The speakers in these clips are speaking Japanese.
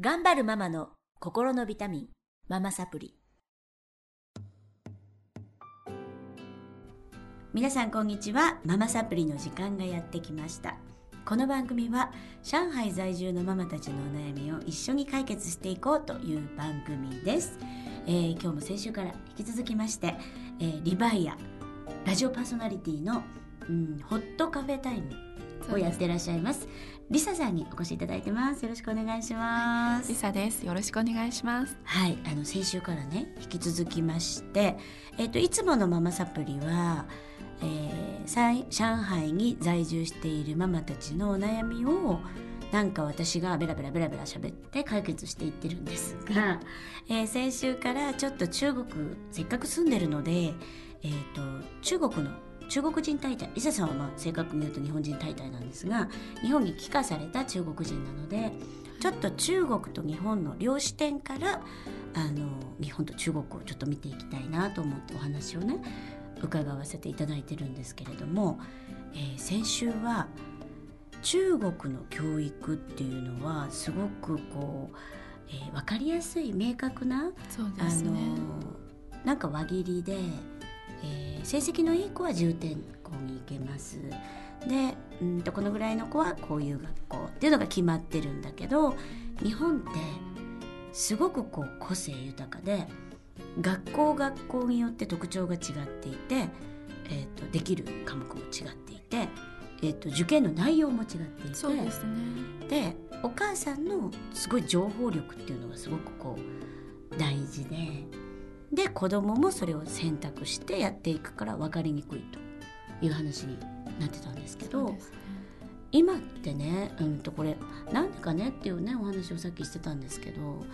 頑張るママの心のビタミン、ママサプリ。皆さんこんにちは。ママサプリの時間がやってきました。この番組は上海在住のママたちのお悩みを一緒に解決していこうという番組です。えー、今日も先週から引き続きまして、えー、リバイアラジオパーソナリティの、うん、ホットカフェタイムをやってらっしゃいます。リサさんにお越しいただいてます。よろしくお願いします。リサです。よろしくお願いします。はい、あの先週からね引き続きまして、えっ、ー、といつものママサプリは。えー、上海に在住しているママたちのお悩みをなんか私がベラベラベラベラ喋って解決していってるんですが、えー、先週からちょっと中国せっかく住んでるので、えーと中国の中国人大隊伊勢さんはまあ正確に言うと日本人大隊なんですが日本に帰化された中国人なのでちょっと中国と日本の両視点からあの日本と中国をちょっと見ていきたいなと思ってお話をね伺わせていただいてるんですけれども、えー、先週は中国の教育っていうのはすごくこう、えー、分かりやすい明確な、ね、あのなんか輪切りでえー、成績のいい子は重点校に行けますでうんとこのぐらいの子はこういう学校っていうのが決まってるんだけど日本ってすごくこう個性豊かで学校学校によって特徴が違っていて、えーと、できる科目も違っていて、えーと、受験の内容も違っていてそうですねでお母さんのすごい情報力っていうのがすごくこう大事で。で子供もそれを選択してやっていくから分かりにくいという話になってたんですけど、ね、今ってね、うん、とこれなんでかねっていうねお話をさっきしてたんですけど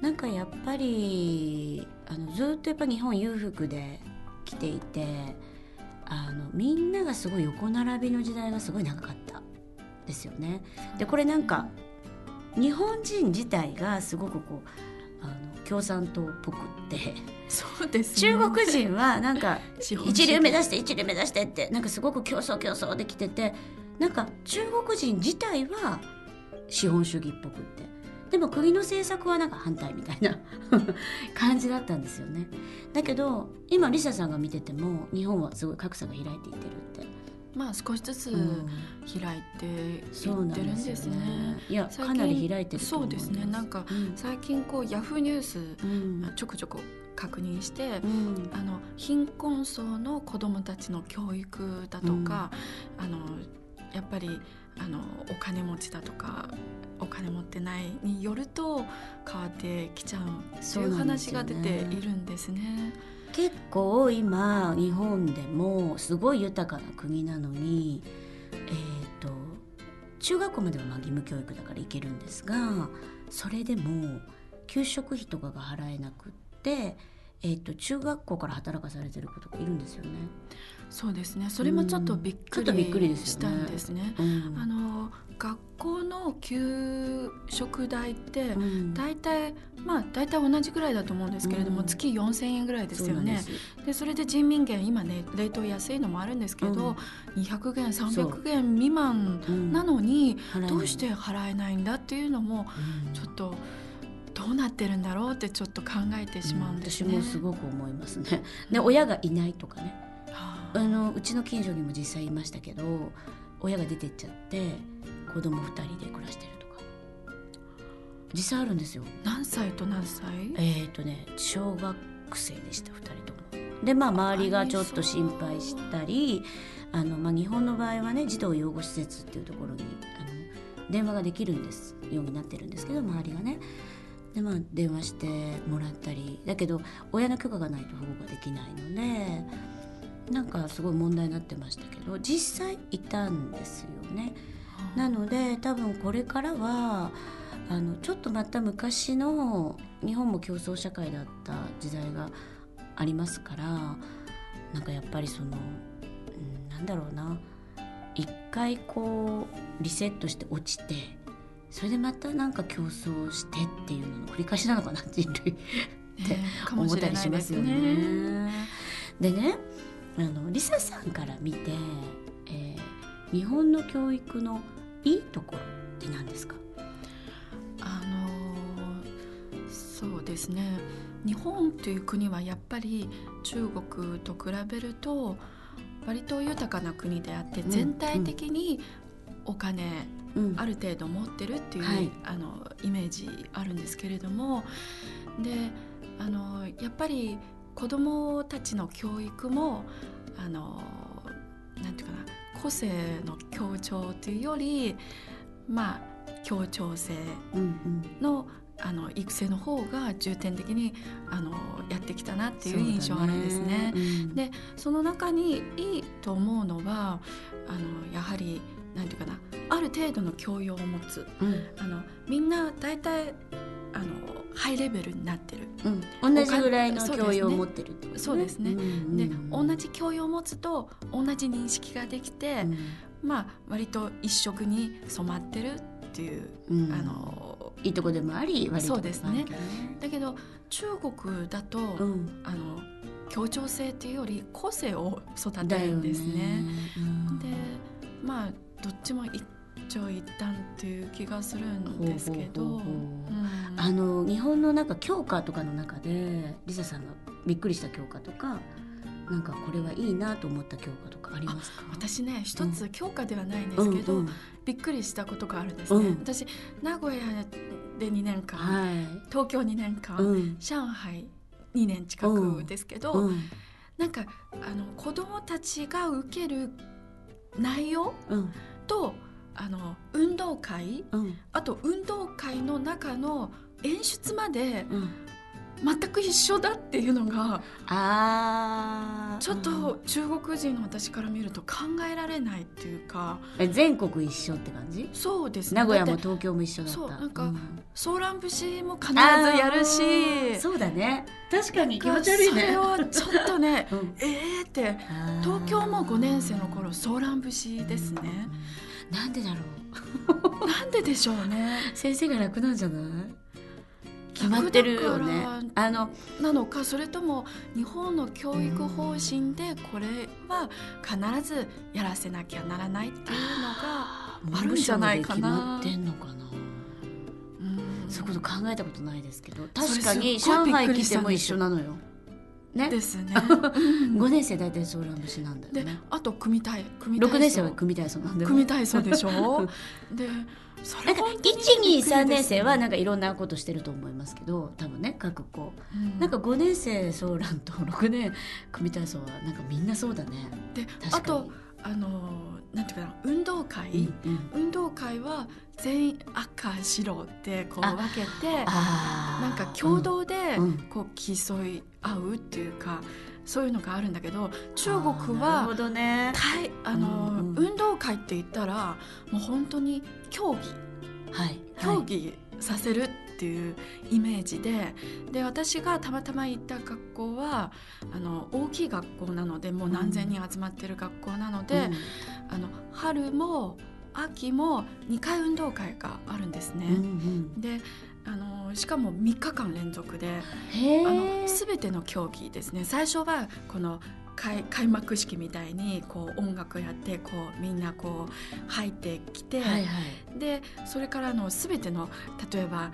なんかやっぱりあのずっとやっぱ日本裕福で来ていてあのみんながすごい横並びの時代がすごい長かったですよね。でこれなんか日本人自体がすごくこう共産党っぽくって。そうです、ね、中国人はなんか 一流目指して一流目指してってなんかすごく競争競争できててなんか中国人自体は資本主義っぽくって。でも国の政策はなんか反対みたいな 感じだったんですよね。だけど今リサさんが見てても日本はすごい格差が開いていってるってまあ少しずつ開いていってるんですね。いやかなり開いてるそうですね。なんか最近こうヤフーニュース、ちょくちょく確認して、あの貧困層の子どもたちの教育だとか、あのやっぱりあのお金持ちだとかお金持ってないによると変わってきちゃうそういう話が出ているんですね。結構今日本でもすごい豊かな国なのに、えーと、中学校まではまあ義務教育だから行けるんですがそれでも給食費とかが払えなくって、えーと、中学校から働かされてる子とかいるんですよね。そうですね。それもちょっとびっくりしたんですね。うん、あの学校の給食代って大体、うん、まあ大体同じぐらいだと思うんですけれども、うん、月4,000円ぐらいですよね。でそれで人民元今ね冷凍安いのもあるんですけど、うん、200元300元未満なのに、どうして払えないんだっていうのもちょっと。どうなってるんだろうってちょっと考えてしまうんですね、私もすごく思いますね。で親がいないとかね、あ。のうちの近所にも実際いましたけど親が出てっちゃって子供2人で暮らしてるとか。実際あるんですよ。何歳と何歳？えっ、ー、とね小学生でした2人とも。でまあ周りがちょっと心配したりあの、まあ、日本の場合はね児童養護施設っていうところにあの電話ができるんですようになってるんですけど周りがねでまあ電話してもらったりだけど親の許可がないと保護ができないのでなんかすごい問題になってましたけど実際いたんですよね。なので多分これからはあのちょっとまた昔の日本も競争社会だった時代がありますからなんかやっぱりその、うん、なんだろうな一回こうリセットして落ちてそれでまたなんか競争してっていうのの繰り返しなのかな人類って 思ったりしますよね。でねあのリサさんから見て、えー、日本の教育のいいところって何ですか？あのそうですね。日本という国はやっぱり中国と比べると割と豊かな国であって全体的にお金、ある程度持ってるっていう、はい、あのイメージあるんですけれどもであのやっぱり子どもたちの教育もあのなんていうかな個性の強調というよりまあ協調性の,、あの育成の方が重点的にあのやってきたなっていう印象あるんですね。ね。うん、でその中にいいと思うのはあのやはりなんていうかなある程度の教養を持つ、うん、あのみんな大体あのハイレベルになってる、うん、同じぐらいの教養を持ってるってことね。そうですね。で同じ教養を持つと同じ認識ができて、うん、まあ割と一色に染まってるっていう、うん、あのいいとこでもあり悪いとこそうですね。だけど中国だと、うん、あの協調性っていうより個性を育てるんですね。ね。でまあどっちも一長一短っていう気がするんですけど。あの日本のなんか教科とかの中でリサさんがびっくりした教科とかなんかこれはいいなと思った教科とかありますか？私ね一つ教科ではないんですけど、うんうん、びっくりしたことがあるんですね、うん、私名古屋で2年間、はい、東京2年間、うん、上海2年近くですけど、うん、なんかあの子供たちが受ける内容？と、あの運動会、うん、あと運動会の中の演出まで、全く一緒だっていうのがあちょっと中国人の私から見ると考えられないっていうか。全国一緒って感じ？そうですね。名古屋も東京も一緒だった。そうなんか、うん、ソーラン節も必ずやるし。そうだね。確かに気持ち悪いね。それはちょっとね、うん、ええって。東京も5年生の頃ソーラン節ですね、うんなんでだろう。なんででしょうね。先生が楽なんじゃない？決まってるよね。あのなのかそれとも日本の教育方針でこれは必ずやらせなきゃならないっていうのがあるんじゃないかな。決まってんのかな。そういうこと考えたことないですけど。確かに上海来ても一緒なのよ。ね、ですね。五年生大体ソーラン節なんだよね。であと組体組体六年生は組体操なんだよ、組体操でしょ？でそれ一二三年生はなんかいろんなことしてると思いますけど多分ね各校、うん、なんか五年生ソーランと六年組体操はなんかみんなそうだね。であとあのなんていうかな運動会、うんうん、運動会は全員赤白ってこう分けてなんか共同でこう競い合うっていうか、そういうのがあるんだけど中国はあ、ね、あの、うんうん、運動会って言ったらもう本当に競技、はい、競技させるっていうイメージでで私がたまたま行った学校はあの大きい学校なのでもう何千人集まってる学校なので、うん、あの春も秋も2回運動会があるんですね。うんうん、であのしかも3日間連続であの全ての競技ですね。最初はこの開開幕式みたいにこう音楽やってこうみんなこう入ってきて、はいはい、でそれからの全ての例えば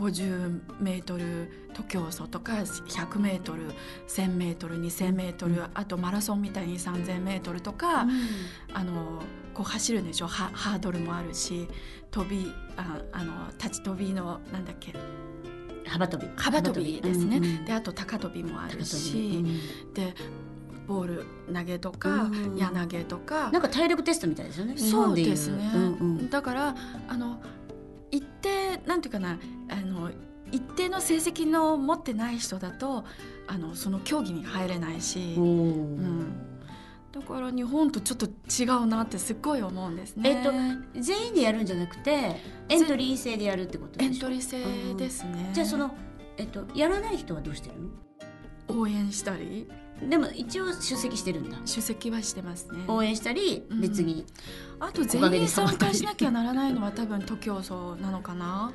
50メートル徒競走とか100メートル1000メートル2000メートル、うん、あとマラソンみたいに3000メートルとか、うん、あのこう走るんでしょ？ハードルもあるし飛びああの立ち飛びのなんだっけ？幅跳び。幅跳びですね、うんうん、であと高跳びもあるし、うん、でボール投げとか、うん、矢投げとか。なんか体力テストみたいですよね。そうですね、うんうん、だからあの一定なんていうかなあの一定の成績の持ってない人だとあのその競技に入れないし、うん、だから日本とちょっと違うなってすっごい思うんですね。えっと全員でやるんじゃなくてエントリー制でやるってことでエントリー制ですね。じゃあそのえっとやらない人はどうしてる？の？応援したり。でも一応出席してるんだ。出席はしてますね。応援したり、別に。あと全員参加しなきゃならないのは多分徒競走なのかな。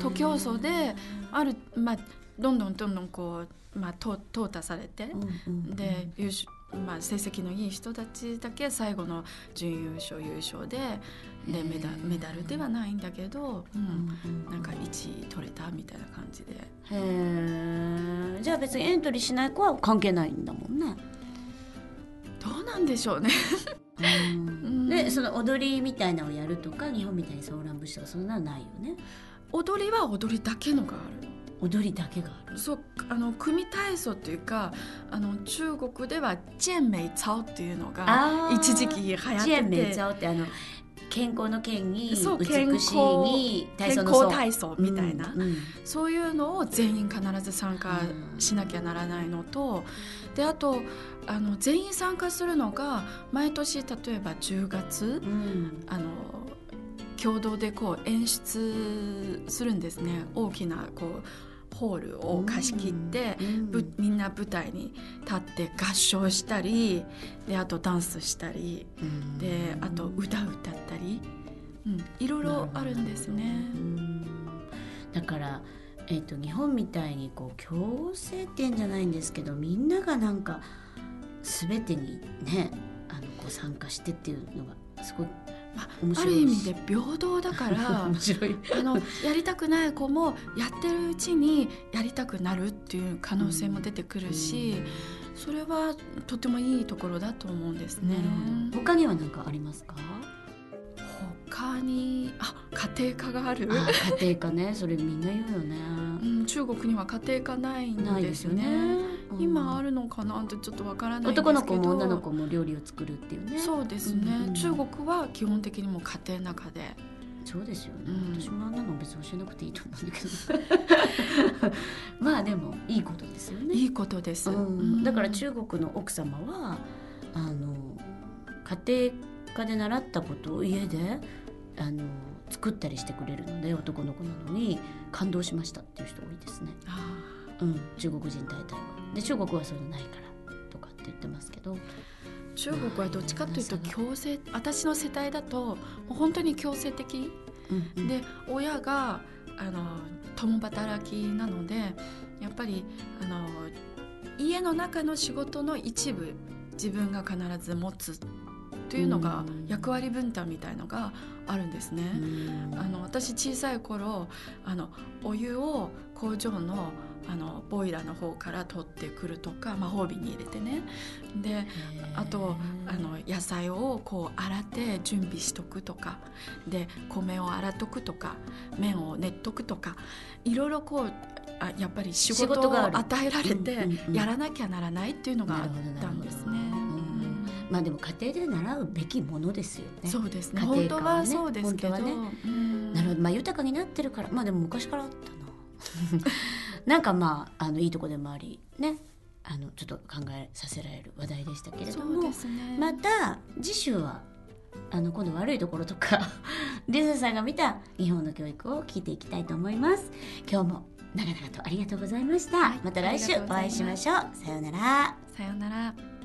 徒競走であるまあどんどんどんどんこうまあ淘汰されて、うんうんうん、で優勝まあ、成績のいい人たちだけ最後の準優勝優勝ででメダメダルではないんだけど、うん、なんか1位取れたみたいな感じで。へえじゃあ別にエントリーしない子は関係ないんだもんね。どうなんでしょうね。でその踊りみたいなのをやるとか日本みたいにソーラン節とかそんなのないよね。踊りは踊りだけのがある踊りだけがある。そうあの組体操っていうかあの中国ではジェンメイツァオっていうのが一時期流行ってて。ジェンメイツァオってあの健康の健に美しいに体操の健康体操みたいな、うんうん、そういうのを全員必ず参加しなきゃならないのと、であとあの全員参加するのが毎年例えば10月、うん、あの共同でこう演出するんですね。大きなこうホールを貸し切って、うん、みんな舞台に立って合唱したりであとダンスしたり、うん、であと歌歌ったり、うん、いろいろあるんですね。だからえーと、日本みたいにこう強制点じゃないんですけどみんながなんか全てにねあのこう参加してっていうのがすごいまあ、ある意味で平等だから あのやりたくない子もやってるうちにやりたくなるっていう可能性も出てくるし、うん、それはとてもいいところだと思うんですね。他には何かありますか？他にあ家庭科がある？家庭科ね。それみんな言うよね、うん、中国には家庭科ないんですよね、ね。うん、今あるのかな？ってちょっとわからない男の子も女の子も料理を作るっていうね。そうですね、うんうん、中国は基本的にも家庭の中で。そうですよね、うん、私もあんなの別に教えなくていいと思うんだけど。まあでもいいことですよね。いいことです、うん、だから中国の奥様はあの家庭科で習ったことを家であの作ったりしてくれるので男の子なのに感動しましたっていう人多いですね。うん、中国人大体は。で中国はそういうのないからとかって言ってますけど。中国はどっちかというと強制私の世代だともう本当に強制的、うんうん、で親があの共働きなのでやっぱりあの家の中の仕事の一部自分が必ず持つというのが役割分担みたいのがあるんですね。あの私小さい頃あのお湯を工場のあのボイラーの方から取ってくるとか魔法瓶に入れてね。であとあの野菜をこう洗って準備しとくとか。で米を洗っとくとか麺を練っとくとか。いろいろこうあやっぱり仕事を与えられてやらなきゃならないっていうのがあったんですね。まあでも家庭で習うべきものですよね。そうですね。家庭科はね。そうですけど。ね、なるほど。まあ豊かになってるから、まあでも昔からあったな。なんかまああのいいとこでもありね。あのちょっと考えさせられる話題でしたけれども、ね、また次週はあの今度悪いところとか リズさんが見た日本の教育を聞いていきたいと思います今日も長々とありがとうございました、はい、また来週お会いしましょうさようならさようなら